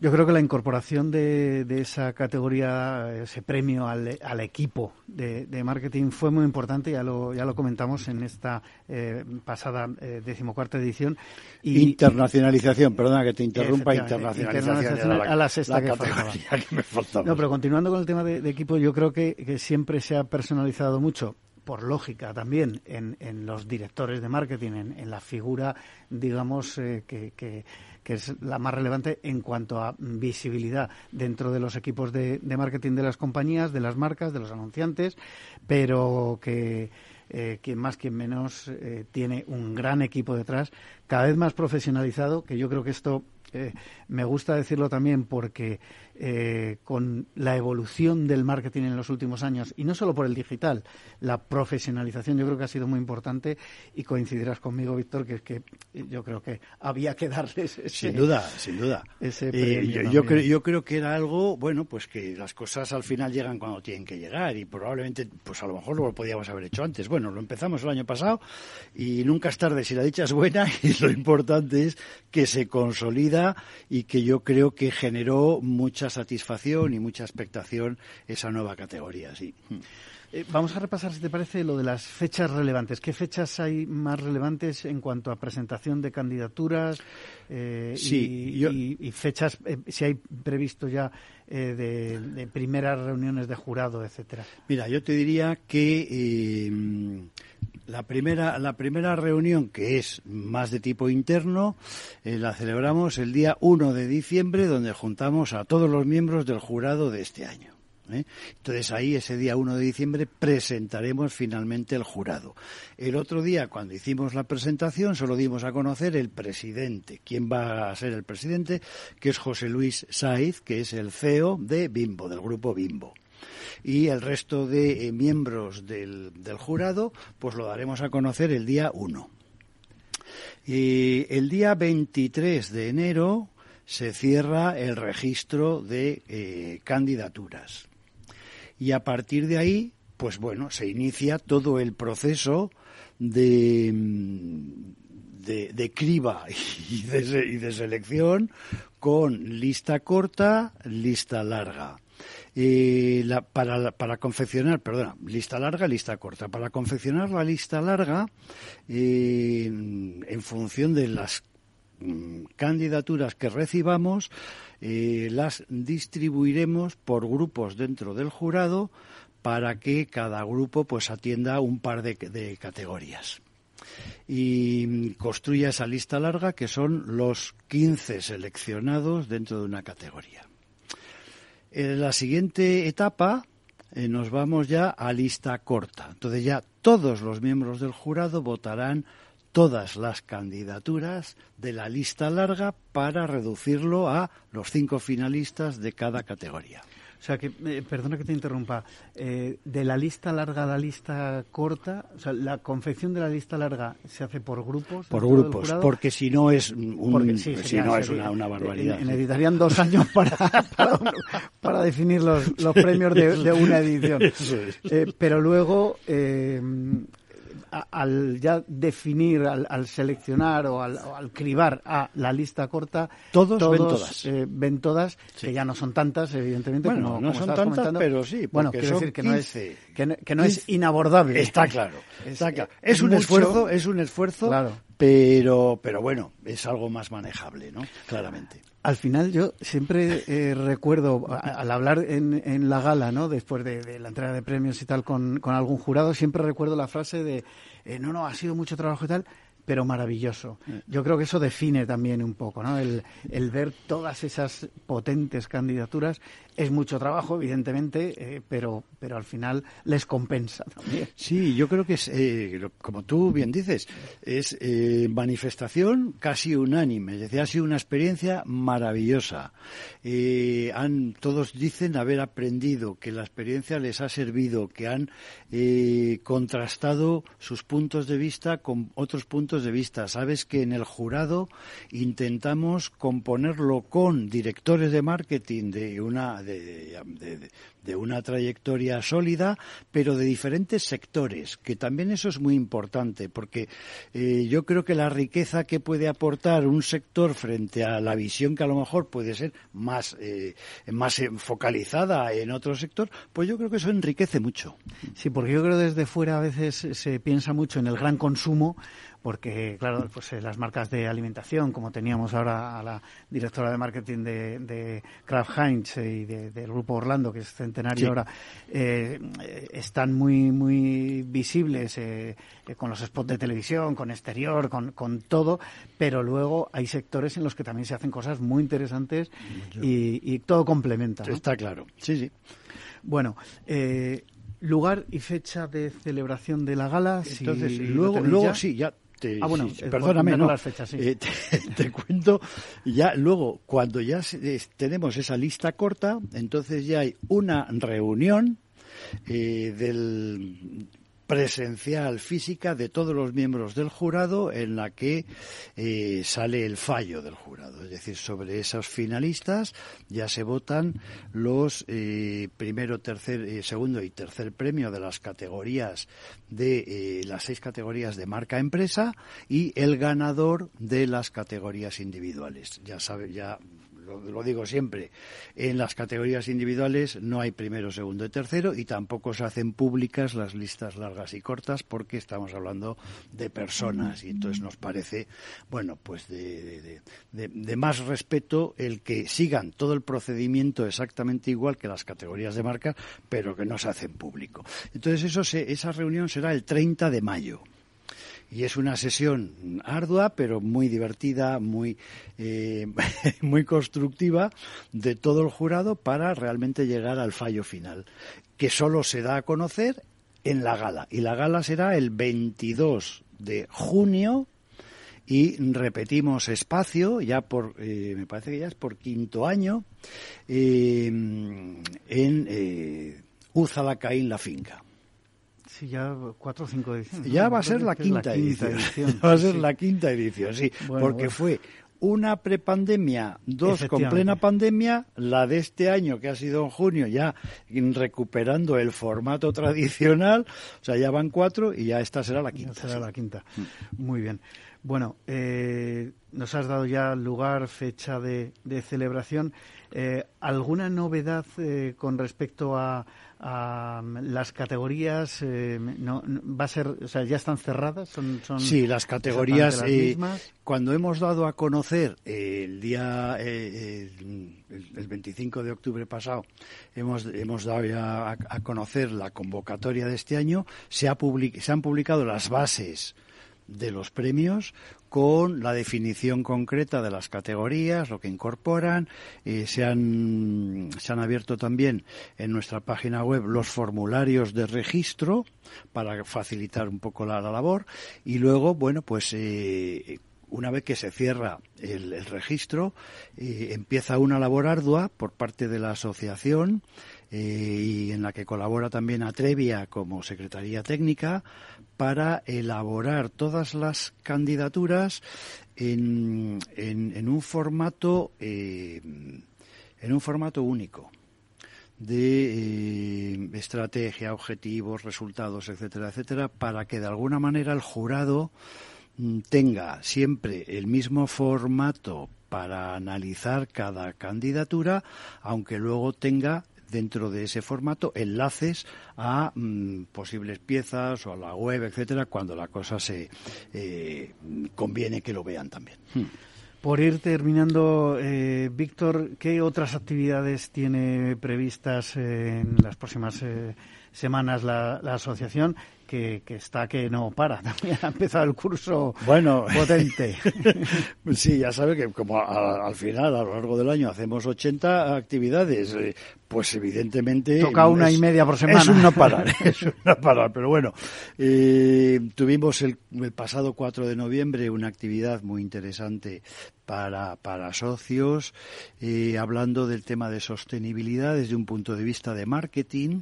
Yo creo que la incorporación de, esa categoría, ese premio al, al equipo de, marketing fue muy importante, ya lo, ya lo comentamos en esta eh, pasada eh, decimocuarta edición. Y, internacionalización, perdona que te interrumpa, internacionalización. a la sexta que, me faltaba. No, pero continuando con el tema de, equipo, yo creo que, que siempre se ha personalizado mucho por lógica también en, en, los directores de marketing, en, la figura, digamos, eh, que, que, es la más relevante en cuanto a visibilidad dentro de los equipos de, de marketing de las compañías, de las marcas, de los anunciantes, pero que, eh, quien más, quien menos, eh, tiene un gran equipo detrás, cada vez más profesionalizado, que yo creo que esto eh, me gusta decirlo también porque eh, con la evolución del marketing en los últimos años, y no solo por el digital, la profesionalización yo creo que ha sido muy importante y coincidirás conmigo, Víctor, que es que yo creo que había que darles ese, Sin duda, sin duda. Eh, yo, creo, yo creo que era algo, bueno, pues que las cosas al final llegan cuando tienen que llegar y probablemente, pues a lo mejor lo podíamos haber hecho antes. Bueno, lo empezamos el año pasado y nunca es tarde si la dicha es buena (laughs) y lo importante es que se consolida y que yo creo que generó mucha satisfacción y mucha expectación esa nueva categoría, sí. Eh, vamos a repasar, si te parece, lo de las fechas relevantes. ¿Qué fechas hay más relevantes en cuanto a presentación de candidaturas eh, y, fechas, eh, si hay previsto ya de, primeras reuniones de jurado, etcétera? Mira, yo te diría que la primera, la primera reunión, que es más de tipo interno, la celebramos el día 1 de diciembre, donde juntamos a todos los miembros del jurado de este año. ¿Eh? Entonces ahí ese día 1 de diciembre presentaremos finalmente el jurado. El otro día, cuando hicimos la presentación, solo dimos a conocer el presidente. ¿Quién va a ser el presidente? Que es José Luis Saiz, que es el CEO de Bimbo, del grupo Bimbo y el resto de eh, miembros del, jurado pues lo daremos a conocer el día 1. Y el día 23 de enero se cierra el registro de eh, candidaturas. Y a partir de ahí, pues bueno, se inicia todo el proceso de, de, criba (laughs) y de, y de selección con lista corta, lista larga. Eh, la, para, para, confeccionar, perdona, lista larga, lista corta. Para confeccionar la lista larga, eh, en función de las mm, candidaturas que recibamos, eh, las distribuiremos por grupos dentro del jurado para que cada grupo pues atienda un par de, categorías y construya esa lista larga que son los 15 seleccionados dentro de una categoría. En la siguiente etapa eh, nos vamos ya a lista corta. Entonces ya todos los miembros del jurado votarán todas las candidaturas de la lista larga para reducirlo a los cinco finalistas de cada categoría. O sea, que, eh, perdona que te interrumpa, eh, de la lista larga a la lista corta, o sea, la confección de la lista larga se hace por grupos. Por grupos, porque si no es, un, si no es una, barbaridad. necesitarían dos años (laughs) para, para, definir los, los premios de, una edición. (laughs) Eh, pero luego al ya definir, al, seleccionar o al, cribar a la lista corta, todos, ven todas, eh, ven todas que ya no son tantas, evidentemente. Bueno, no son tantas, pero sí. Bueno, quiero decir que no es que no, es inabordable. Está claro, está claro. Es, un esfuerzo, es un esfuerzo, claro. pero pero bueno, es algo más manejable, ¿no? Claramente. Al final yo siempre eh, recuerdo, al hablar en, en, la gala, ¿no? Después de, la entrega de premios y tal con, con algún jurado, siempre recuerdo la frase de, eh, no, no, ha sido mucho trabajo y tal, pero maravilloso. Yo creo que eso define también un poco, ¿no? El, el ver todas esas potentes candidaturas es mucho trabajo, evidentemente, eh, pero, pero al final les compensa también. Sí, yo creo que es, eh, como tú bien dices, es eh, manifestación casi unánime. Es decir, ha sido una experiencia maravillosa. han, todos dicen haber aprendido, que la experiencia les ha servido, que han contrastado sus puntos de vista con otros puntos de vista. Sabes que en el jurado intentamos componerlo con directores de marketing de una de, una trayectoria sólida, pero de diferentes sectores, que también eso es muy importante, porque eh, yo creo que la riqueza que puede aportar un sector frente a la visión que a lo mejor puede ser más, eh, más focalizada en otro sector, pues yo creo que eso enriquece mucho. Sí, porque yo creo que desde fuera a veces se piensa mucho en el gran consumo, porque claro, pues eh, las marcas de alimentación, como teníamos ahora a la directora de marketing de, de Kraft Heinz y del grupo Orlando, que es centenario ahora, eh, están muy muy visibles eh, con los spots de televisión, con exterior, con, con todo, pero luego hay sectores en los que también se hacen cosas muy interesantes y, todo complementa. Está claro, sí, sí. Bueno, lugar y fecha de celebración de la gala. Entonces, luego, luego sí, ya ah, bueno, perdóname, no, las fechas, sí. Eh, (laughs) te, cuento, ya luego, cuando ya tenemos esa lista corta, entonces ya hay una reunión eh, del presencial física de todos los miembros del jurado en la que eh, sale el fallo del jurado. Es decir, sobre esos finalistas ya se votan los eh, primero, tercer, eh, segundo y tercer premio de las categorías de las seis categorías de marca empresa y el ganador de las categorías individuales. Ya sabe, ya lo, digo siempre, en las categorías individuales no hay primero, segundo y tercero y tampoco se hacen públicas las listas largas y cortas porque estamos hablando de personas y entonces nos parece, bueno, pues de, más respeto el que sigan todo el procedimiento exactamente igual que las categorías de marca, pero que no se hacen público. Entonces eso esa reunión será el 30 de mayo y es una sesión ardua pero muy divertida, muy eh, (laughs) muy constructiva de todo el jurado para realmente llegar al fallo final, que solo se da a conocer en la gala. Y la gala será el 22 de junio y repetimos espacio ya por eh, me parece que ya es por quinto año eh, en eh, Uzalacaín la finca Sí, ya cuatro o cinco ediciones. Ya (laughs) va a ser la quinta, edición. va a ser la quinta edición, sí. porque fue una prepandemia, dos con plena pandemia, la de este año que ha sido en junio ya recuperando el formato tradicional, o sea, ya van cuatro y ya esta será la quinta. será la quinta. Mm. Muy bien. Bueno, eh, nos has dado ya lugar, fecha de, celebración. Eh, ¿Alguna novedad eh, con respecto a, las categorías? no, va a ser, o sea, ya están cerradas. Son, sí, las categorías. cuando hemos dado a conocer el día, el, 25 de octubre pasado, hemos, hemos dado ya a, conocer la convocatoria de este año. Se, ha se han publicado las bases de los premios con la definición concreta de las categorías, lo que incorporan. Eh, se, han, se han abierto también en nuestra página web los formularios de registro para facilitar un poco la, labor. Y luego, bueno, pues eh, una vez que se cierra el, registro, eh, empieza una labor ardua por parte de la asociación y en la que colabora también Atrevia como Secretaría Técnica para elaborar todas las candidaturas en, un formato eh, en un formato único de eh, estrategia, objetivos, resultados, etcétera, etcétera, para que de alguna manera el jurado tenga siempre el mismo formato para analizar cada candidatura, aunque luego tenga dentro de ese formato enlaces a mm, posibles piezas o a la web, etcétera, cuando la cosa se eh, conviene que lo vean también. Hmm. Por ir terminando, eh, Víctor, ¿qué otras actividades tiene previstas en las próximas eh, semanas la, asociación? Que, está que no para. (laughs) También ha empezado el curso bueno, potente. (laughs) sí, ya sabe que como al final, a lo largo del año, hacemos 80 actividades, eh, pues evidentemente... Toca una y media por semana. Es un no parar, (laughs) es un no parar. Pero bueno, eh, tuvimos el, el, pasado 4 de noviembre una actividad muy interesante para, para socios, eh, hablando del tema de sostenibilidad desde un punto de vista de marketing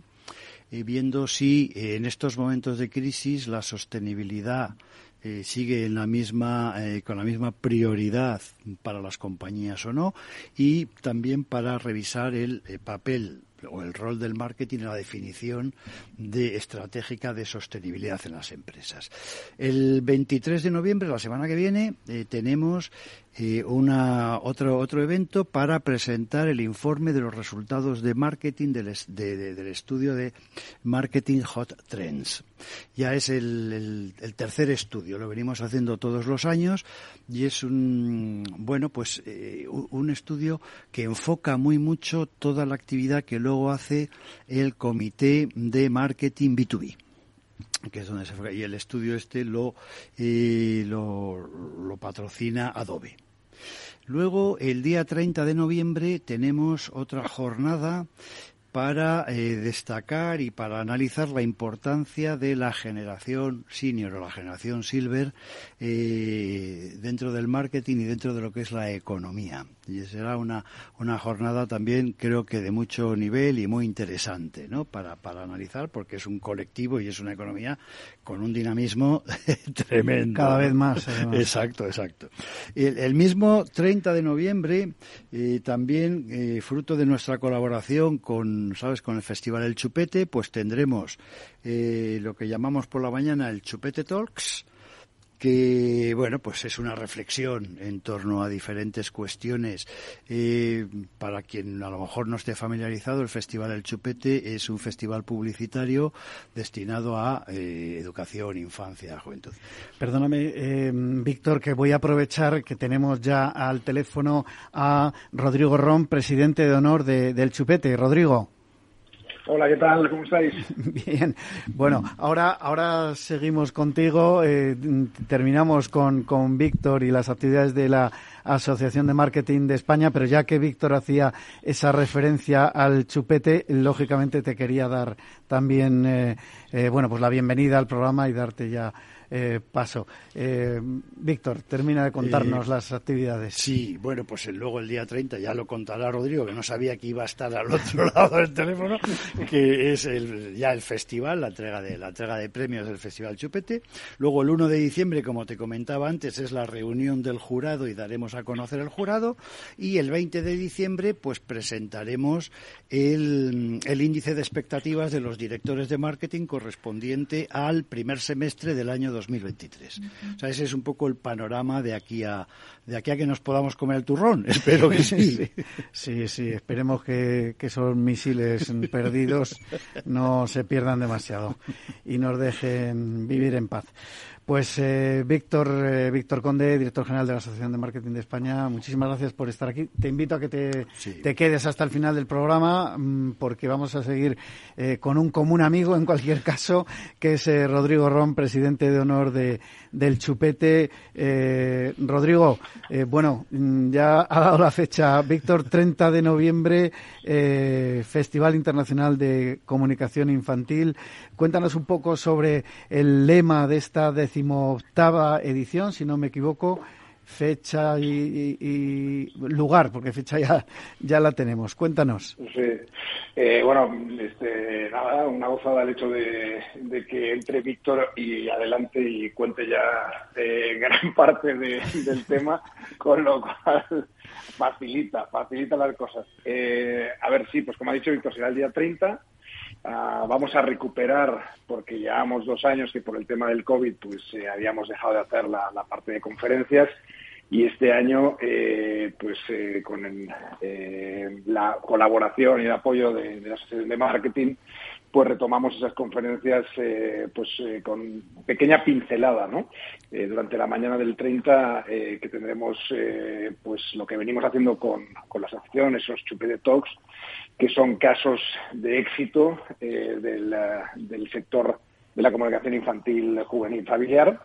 eh, viendo si eh, en estos momentos de crisis la sostenibilidad eh, sigue en la misma, con la misma prioridad para las compañías o no, y también para revisar el papel o el rol del marketing en la definición de estratégica de sostenibilidad en las empresas. El 23 de noviembre, la semana que viene, tenemos una, otro, otro evento para presentar el informe de los resultados de marketing del, del estudio de Marketing Hot Trends. Ya es el, el, tercer estudio, lo venimos haciendo todos los años y es un, bueno, pues eh, un estudio que enfoca muy mucho toda la actividad que luego hace el Comité de Marketing B2B que es donde se y el estudio este lo, eh, lo, lo patrocina Adobe. Luego, el día 30 de noviembre, tenemos otra jornada para eh, destacar y para analizar la importancia de la generación senior o la generación silver eh, dentro del marketing y dentro de lo que es la economía. Y será una, una jornada también creo que de mucho nivel y muy interesante ¿no? para, para analizar porque es un colectivo y es una economía con un dinamismo (laughs) tremendo. Cada vez más. Exacto, exacto. El, mismo 30 de noviembre, eh, también fruto de nuestra colaboración con ¿sabes? Con el Festival El Chupete, pues tendremos eh, lo que llamamos por la mañana el Chupete Talks, que bueno pues es una reflexión en torno a diferentes cuestiones. Eh, para quien a lo mejor no esté familiarizado el festival El Chupete es un festival publicitario destinado a eh, educación infancia juventud. Perdóname Víctor que voy a aprovechar que tenemos ya al teléfono a Rodrigo Ron presidente de honor de, del Chupete. Rodrigo Hola, ¿qué tal? ¿Cómo estáis? (laughs) Bien. Bueno, ahora, ahora seguimos contigo. Eh, terminamos con, con Víctor y las actividades de la Asociación de Marketing de España, pero ya que Víctor hacía esa referencia al chupete, lógicamente te quería dar también, eh, eh, bueno, pues la bienvenida al programa y darte ya eh, paso. Eh, Víctor, termina de contarnos las actividades. Sí, bueno, pues luego el día 30 ya lo contará Rodrigo, que no sabía que iba a estar al otro (laughs) lado del teléfono, que es ya el festival, la entrega de la entrega de premios del Festival Chupete. Luego el 1 de diciembre, como te comentaba antes, es la reunión del jurado y daremos a conocer el jurado. Y el 20 de diciembre, pues presentaremos el, el índice de expectativas de los directores de marketing correspondiente al primer semestre del año 2023. O sea, ese es un poco el panorama de aquí a de aquí a que nos podamos comer el turrón. (laughs) Espero que sí. sí, sí, esperemos que, que esos misiles perdidos no se pierdan demasiado y nos dejen vivir en paz. Pues eh, Víctor, eh, Víctor Conde, director general de la Asociación de Marketing de España, muchísimas gracias por estar aquí. Te invito a que te, te quedes hasta el final del programa mm, porque vamos a seguir eh, con un común amigo, en cualquier (laughs) caso, que es Rodrigo Ron, presidente de honor de, del Chupete. Rodrigo, bueno, mm, ya ha dado la fecha. Víctor, 30 de noviembre, Festival Internacional de Comunicación Infantil. Cuéntanos un poco sobre el lema de esta decimoctava edición, si no me equivoco, fecha y, lugar, porque fecha ya, ya la tenemos. Cuéntanos. Eh, bueno, este, nada, una gozada el hecho de, que entre Víctor y adelante y cuente ya eh, (laughs) gran parte del tema, con lo cual facilita, facilita las cosas. Eh, a ver, sí, pues como ha dicho Víctor, será el día 30 Ah, vamos a recuperar, porque llevamos dos años que por el tema del COVID pues eh, habíamos dejado de hacer la, parte de conferencias. Y este año eh, pues eh, con la colaboración y el apoyo de, de la Asociación de Marketing pues retomamos esas conferencias pues con pequeña pincelada ¿no? durante la mañana del 30 que tendremos pues lo que venimos haciendo con, con la asociación esos chupete talks que son casos de éxito eh, del, sector de la comunicación infantil, juvenil, familiar.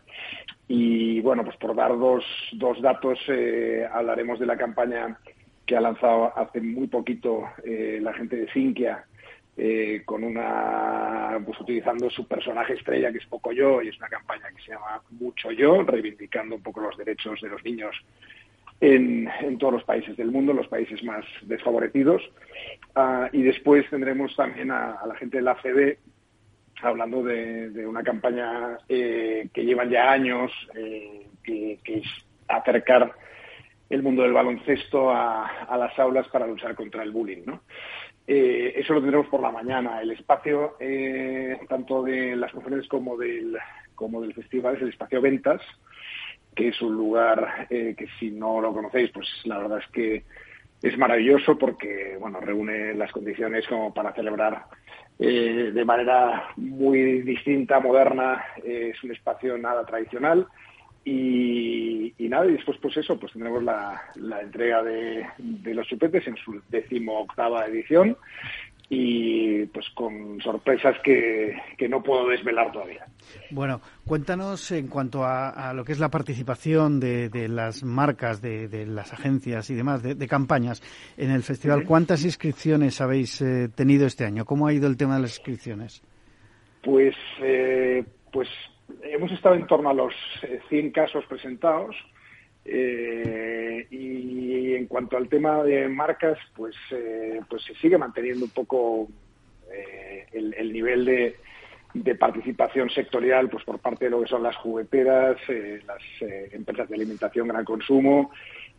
Y bueno, pues por dar dos, dos datos, eh, hablaremos de la campaña que ha lanzado hace muy poquito eh, la gente de Cinquia, con una, pues utilizando su personaje estrella, que es Poco Yo, y es una campaña que se llama Mucho Yo, reivindicando un poco los derechos de los niños en, todos los países del mundo, los países más desfavorecidos. Ah, y después tendremos también a, la gente de la ACB hablando de, una campaña eh, que llevan ya años, eh, que, es acercar el mundo del baloncesto a, las aulas para luchar contra el bullying. ¿no? Eh, eso lo tendremos por la mañana. El espacio, tanto de las conferencias como del, como del festival, es el espacio ventas, que es un lugar eh, que si no lo conocéis, pues la verdad es que es maravilloso porque bueno reúne las condiciones como para celebrar eh, de manera muy distinta, moderna. Eh, es un espacio nada tradicional. Y, nada, y después pues eso, pues tendremos la, la entrega de, de los chupetes en su décimo octava edición y pues con sorpresas que, no puedo desvelar todavía. Bueno, cuéntanos en cuanto a, lo que es la participación de, de las marcas, de, las agencias y demás, de, campañas en el festival. ¿Cuántas inscripciones habéis eh, tenido este año? ¿Cómo ha ido el tema de las inscripciones? Pues, eh, pues hemos estado en torno a los 100 eh, casos presentados eh, y en cuanto al tema de marcas, pues, eh, pues se sigue manteniendo un poco eh, el, nivel de, participación sectorial pues por parte de lo que son las jugueteras, las empresas de alimentación gran consumo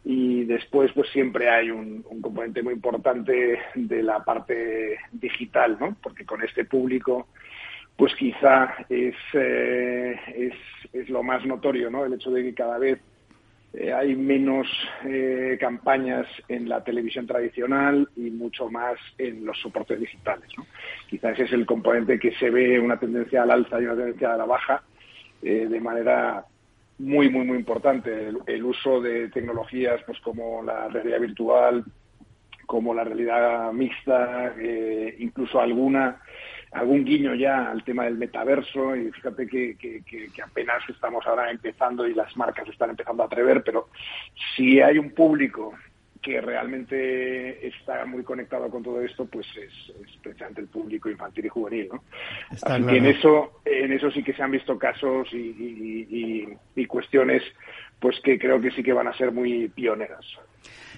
y después pues siempre hay un, componente muy importante de la parte digital, ¿no? Porque con este público pues quizá es, es, es lo más notorio, ¿no? El hecho de que cada vez eh, hay menos eh, campañas en la televisión tradicional y mucho más en los soportes digitales. ¿no? Quizás ese es el componente que se ve una tendencia al alza y una tendencia a la baja eh, de manera muy, muy, muy importante. El, uso de tecnologías pues como la realidad virtual, como la realidad mixta, incluso alguna algún guiño ya al tema del metaverso y fíjate que, apenas estamos ahora empezando y las marcas están empezando a atrever, pero si hay un público que realmente está muy conectado con todo esto, pues es, precisamente el público infantil y juvenil, ¿no? Así que en eso, en eso sí que se han visto casos y, y cuestiones, pues que creo que sí que van a ser muy pioneras.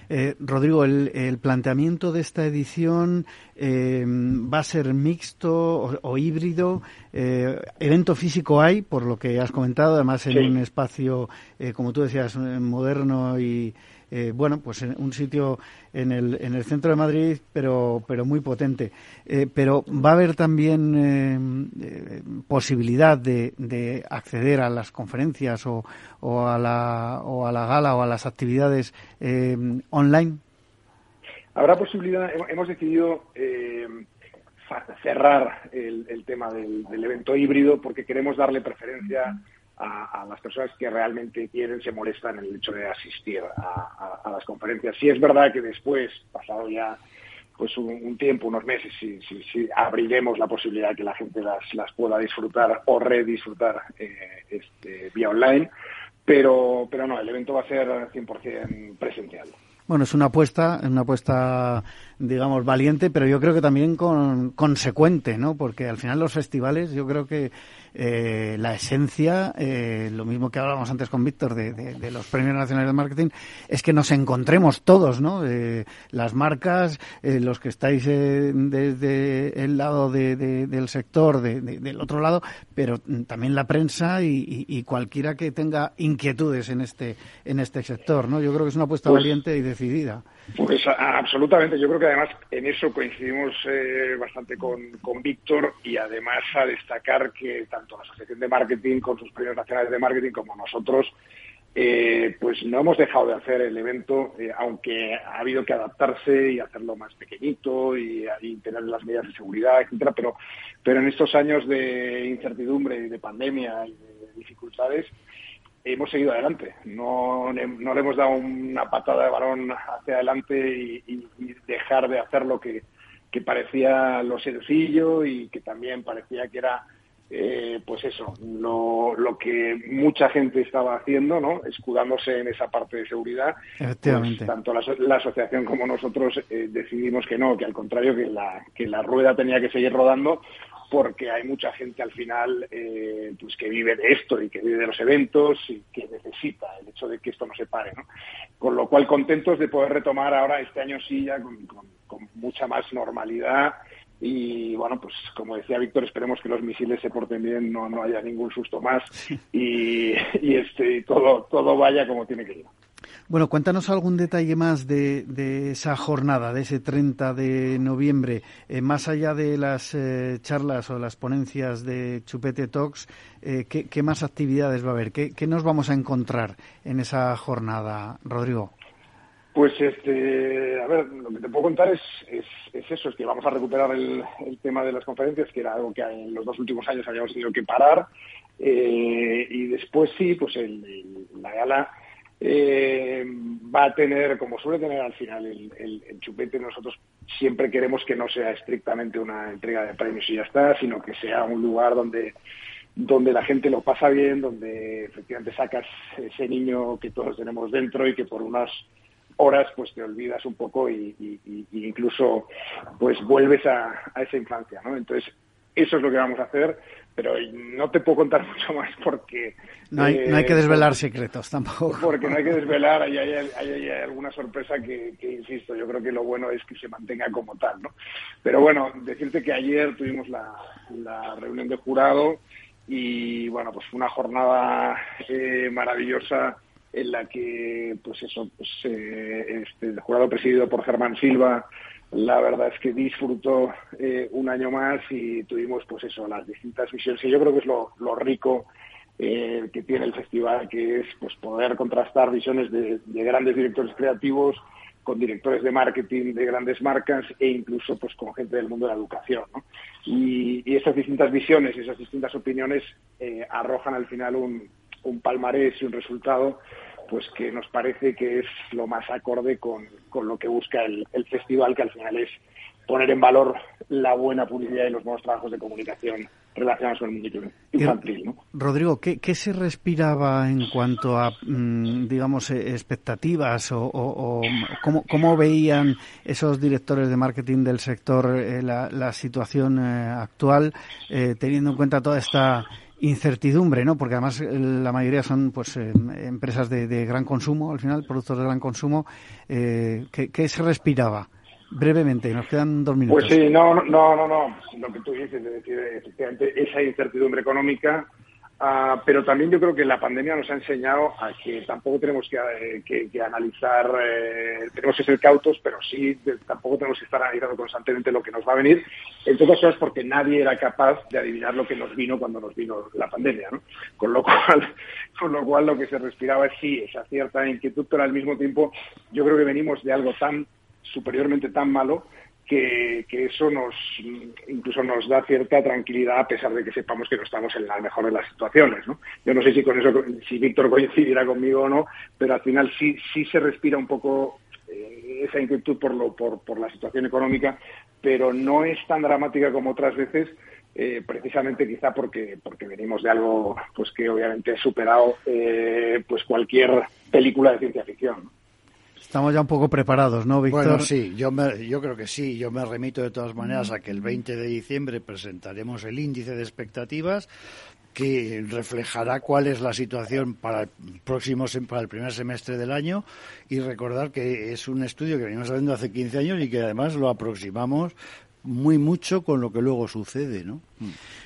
Eh, Rodrigo, el, planteamiento de esta edición eh, va a ser mixto o, híbrido. Eh, evento físico hay, por lo que has comentado, además en un espacio, como tú decías, moderno y, eh, bueno, pues en un sitio en el, en el centro de Madrid, pero, pero muy potente. Eh, pero va a haber también eh, posibilidad de, de, acceder a las conferencias o, o, a la, o a la gala o a las actividades online. Habrá posibilidad, hemos decidido cerrar el, el tema del, del, evento híbrido porque queremos darle preferencia a, las personas que realmente quieren, se molestan en el hecho de asistir a, las conferencias. Si es verdad que después, pasado ya pues un, tiempo, unos meses, si, si, abriremos la posibilidad de que la gente las, las pueda disfrutar o redisfrutar eh, este, vía online, pero, pero no, el evento va a ser 100% presencial. Bueno, es una apuesta, una apuesta, digamos, valiente, pero yo creo que también con, consecuente, ¿no? Porque al final los festivales, yo creo que eh, la esencia, eh, lo mismo que hablábamos antes con Víctor de, los premios nacionales de marketing, es que nos encontremos todos, ¿no? las marcas, eh, los que estáis desde el lado del sector, del otro lado, pero también la prensa y, cualquiera que tenga inquietudes en este en este sector, ¿no? Yo creo que es una apuesta pues valiente y decidida. Pues absolutamente. Yo creo que además en eso coincidimos eh, bastante con, con Víctor y además a destacar que tanto la Asociación de Marketing con sus premios nacionales de marketing como nosotros eh, pues no hemos dejado de hacer el evento, eh, aunque ha habido que adaptarse y hacerlo más pequeñito y, y, tener las medidas de seguridad, etcétera, pero, pero en estos años de incertidumbre y de pandemia y de dificultades, hemos seguido adelante. No, no le hemos dado una patada de balón hacia adelante y, dejar de hacer lo que, que, parecía lo sencillo y que también parecía que era, eh, pues eso, lo, lo, que mucha gente estaba haciendo, ¿no? Escudándose en esa parte de seguridad. Efectivamente. Pues, tanto la, asociación como nosotros eh, decidimos que no, que al contrario, que la, que la rueda tenía que seguir rodando porque hay mucha gente al final eh, pues que vive de esto y que vive de los eventos y que necesita el hecho de que esto no se pare. ¿no? Con lo cual, contentos de poder retomar ahora este año sí ya con, mucha más normalidad y bueno, pues como decía Víctor, esperemos que los misiles se porten bien, no, no haya ningún susto más (laughs) y, y este, todo, todo vaya como tiene que ir. Bueno, cuéntanos algún detalle más de, esa jornada, de ese 30 de noviembre. Eh, más allá de las eh, charlas o las ponencias de Chupete Talks, eh, ¿qué, más actividades va a haber? ¿Qué, nos vamos a encontrar en esa jornada, Rodrigo? Pues, este, a ver, lo que te puedo contar es, es, eso, es que vamos a recuperar el, tema de las conferencias, que era algo que en los dos últimos años habíamos tenido que parar. y después sí, pues la gala eh, va a tener, como suele tener al final el, chupete, nosotros siempre queremos que no sea estrictamente una entrega de premios y ya está, sino que sea un lugar donde donde la gente lo pasa bien, donde efectivamente sacas ese niño que todos tenemos dentro y que por unas horas pues te olvidas un poco y, incluso pues vuelves a, a, esa infancia, ¿no? Entonces eso es lo que vamos a hacer pero no te puedo contar (laughs) mucho más porque... No hay, no hay que eh, desvelar secretos tampoco. Porque no hay que (laughs) desvelar, hay, hay, alguna sorpresa que, insisto, yo creo que lo bueno es que se mantenga como tal, ¿no? Pero bueno, decirte que ayer tuvimos la, reunión de jurado y bueno, pues fue una jornada eh, maravillosa en la que, pues eso, pues eh, este, el jurado presidido por Germán Silva, la verdad es que disfrutó eh, un año más y tuvimos pues eso, las distintas visiones y yo creo que es lo, rico eh, que tiene el festival, que es pues poder contrastar visiones de, grandes directores creativos con directores de marketing de grandes marcas e incluso pues con gente del mundo de la educación. Y, esas distintas visiones y esas distintas opiniones eh, arrojan al final un palmarés y un resultado pues que nos parece que es lo más acorde con, lo que busca el, festival, que al final es poner en valor la buena publicidad y los buenos trabajos de comunicación relacionadas con el mundo infantil. Rodrigo, ¿qué, ¿qué, se respiraba en cuanto a, mm, digamos, eh, expectativas o, o, cómo, cómo, veían esos directores de marketing del sector eh, la, la, situación eh, actual, eh, teniendo en cuenta toda esta incertidumbre, ¿no? Porque además eh, la mayoría son pues eh, empresas de, de, gran consumo, al final, productos de gran consumo. Eh, ¿qué, ¿qué, se respiraba? Brevemente, nos quedan dos minutos. Pues sí, no, no, no, no. Lo que tú dices, es decir, efectivamente, esa incertidumbre económica Uh, pero también yo creo que la pandemia nos ha enseñado a que tampoco tenemos que, eh, que, analizar, eh, tenemos que ser cautos, pero sí tampoco tenemos que estar analizando constantemente lo que nos va a venir, en todas cosas porque nadie era capaz de adivinar lo que nos vino cuando nos vino la pandemia, ¿no? Con lo (laughs) cual, con lo cual lo que se respiraba es sí, esa cierta inquietud, pero al mismo tiempo yo creo que venimos de algo tan superiormente tan malo que, eso nos incluso nos da cierta tranquilidad a pesar de que sepamos que no estamos en la mejor de las situaciones. ¿no? Yo no sé si con eso si Víctor coincidirá conmigo o no, pero al final sí sí se respira un poco eh, esa inquietud por lo por, por la situación económica, pero no es tan dramática como otras veces. Eh, precisamente quizá porque porque venimos de algo pues que obviamente ha superado eh, pues cualquier película de ciencia ficción. Estamos ya un poco preparados, ¿no, Víctor? Bueno, sí, yo, me, yo creo que sí. Yo me remito de todas maneras a que el 20 de diciembre presentaremos el índice de expectativas que reflejará cuál es la situación para el próximo para el primer semestre del año y recordar que es un estudio que venimos haciendo hace 15 años y que además lo aproximamos muy mucho con lo que luego sucede, ¿no?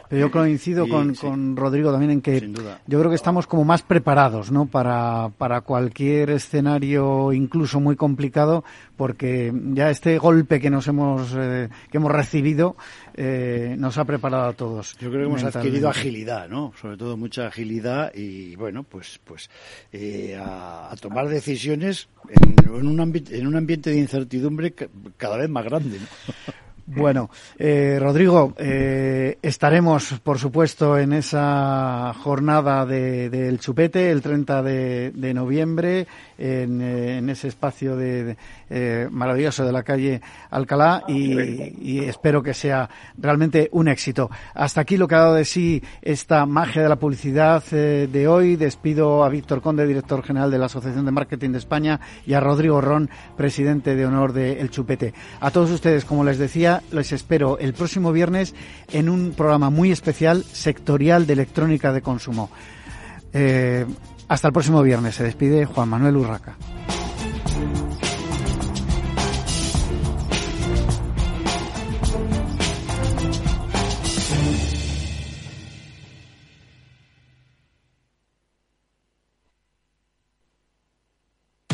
Pero yo coincido Y, con, sí. con Rodrigo también en que Sin duda. yo creo que estamos como más preparados, ¿no? Para, para cualquier escenario, incluso muy complicado, porque ya este golpe que nos hemos eh, que hemos recibido eh, nos ha preparado a todos. Yo creo que hemos adquirido agilidad, ¿no? Sobre todo mucha agilidad y bueno, pues pues eh, a, a, tomar decisiones en, en, un ambiente, en un ambiente de incertidumbre cada vez más grande. ¿no? Bueno, eh, Rodrigo, eh, estaremos, por supuesto, en esa jornada del de, de chupete el 30 de, de noviembre, en, eh, en, ese espacio de, eh, maravilloso de la calle Alcalá y, y, espero que sea realmente un éxito. Hasta aquí lo que ha dado de sí esta magia de la publicidad eh, de hoy. Despido a Víctor Conde, director general de la Asociación de Marketing de España, y a Rodrigo Ron, presidente de honor de El Chupete. A todos ustedes, como les decía, les espero el próximo viernes en un programa muy especial sectorial de electrónica de consumo. Eh, hasta el próximo viernes. Se despide Juan Manuel Urraca.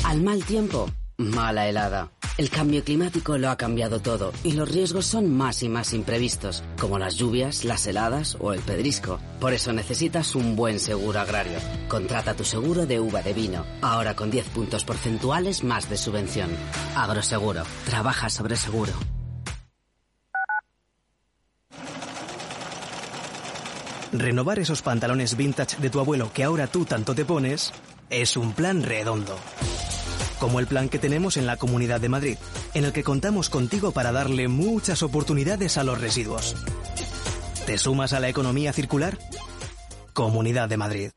Al mal tiempo, mala helada. El cambio climático lo ha cambiado todo y los riesgos son más y más imprevistos, como las lluvias, las heladas o el pedrisco. Por eso necesitas un buen seguro agrario. Contrata tu seguro de uva de vino, ahora con 10 puntos porcentuales más de subvención. Agroseguro, trabaja sobre seguro. Renovar esos pantalones vintage de tu abuelo que ahora tú tanto te pones es un plan redondo como el plan que tenemos en la Comunidad de Madrid, en el que contamos contigo para darle muchas oportunidades a los residuos. ¿Te sumas a la economía circular? Comunidad de Madrid.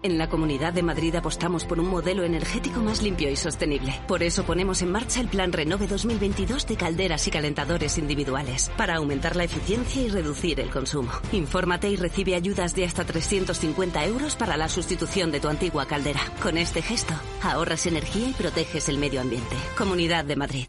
En la Comunidad de Madrid apostamos por un modelo energético más limpio y sostenible. Por eso ponemos en marcha el Plan Renove 2022 de calderas y calentadores individuales, para aumentar la eficiencia y reducir el consumo. Infórmate y recibe ayudas de hasta 350 euros para la sustitución de tu antigua caldera. Con este gesto, ahorras energía y proteges el medio ambiente. Comunidad de Madrid.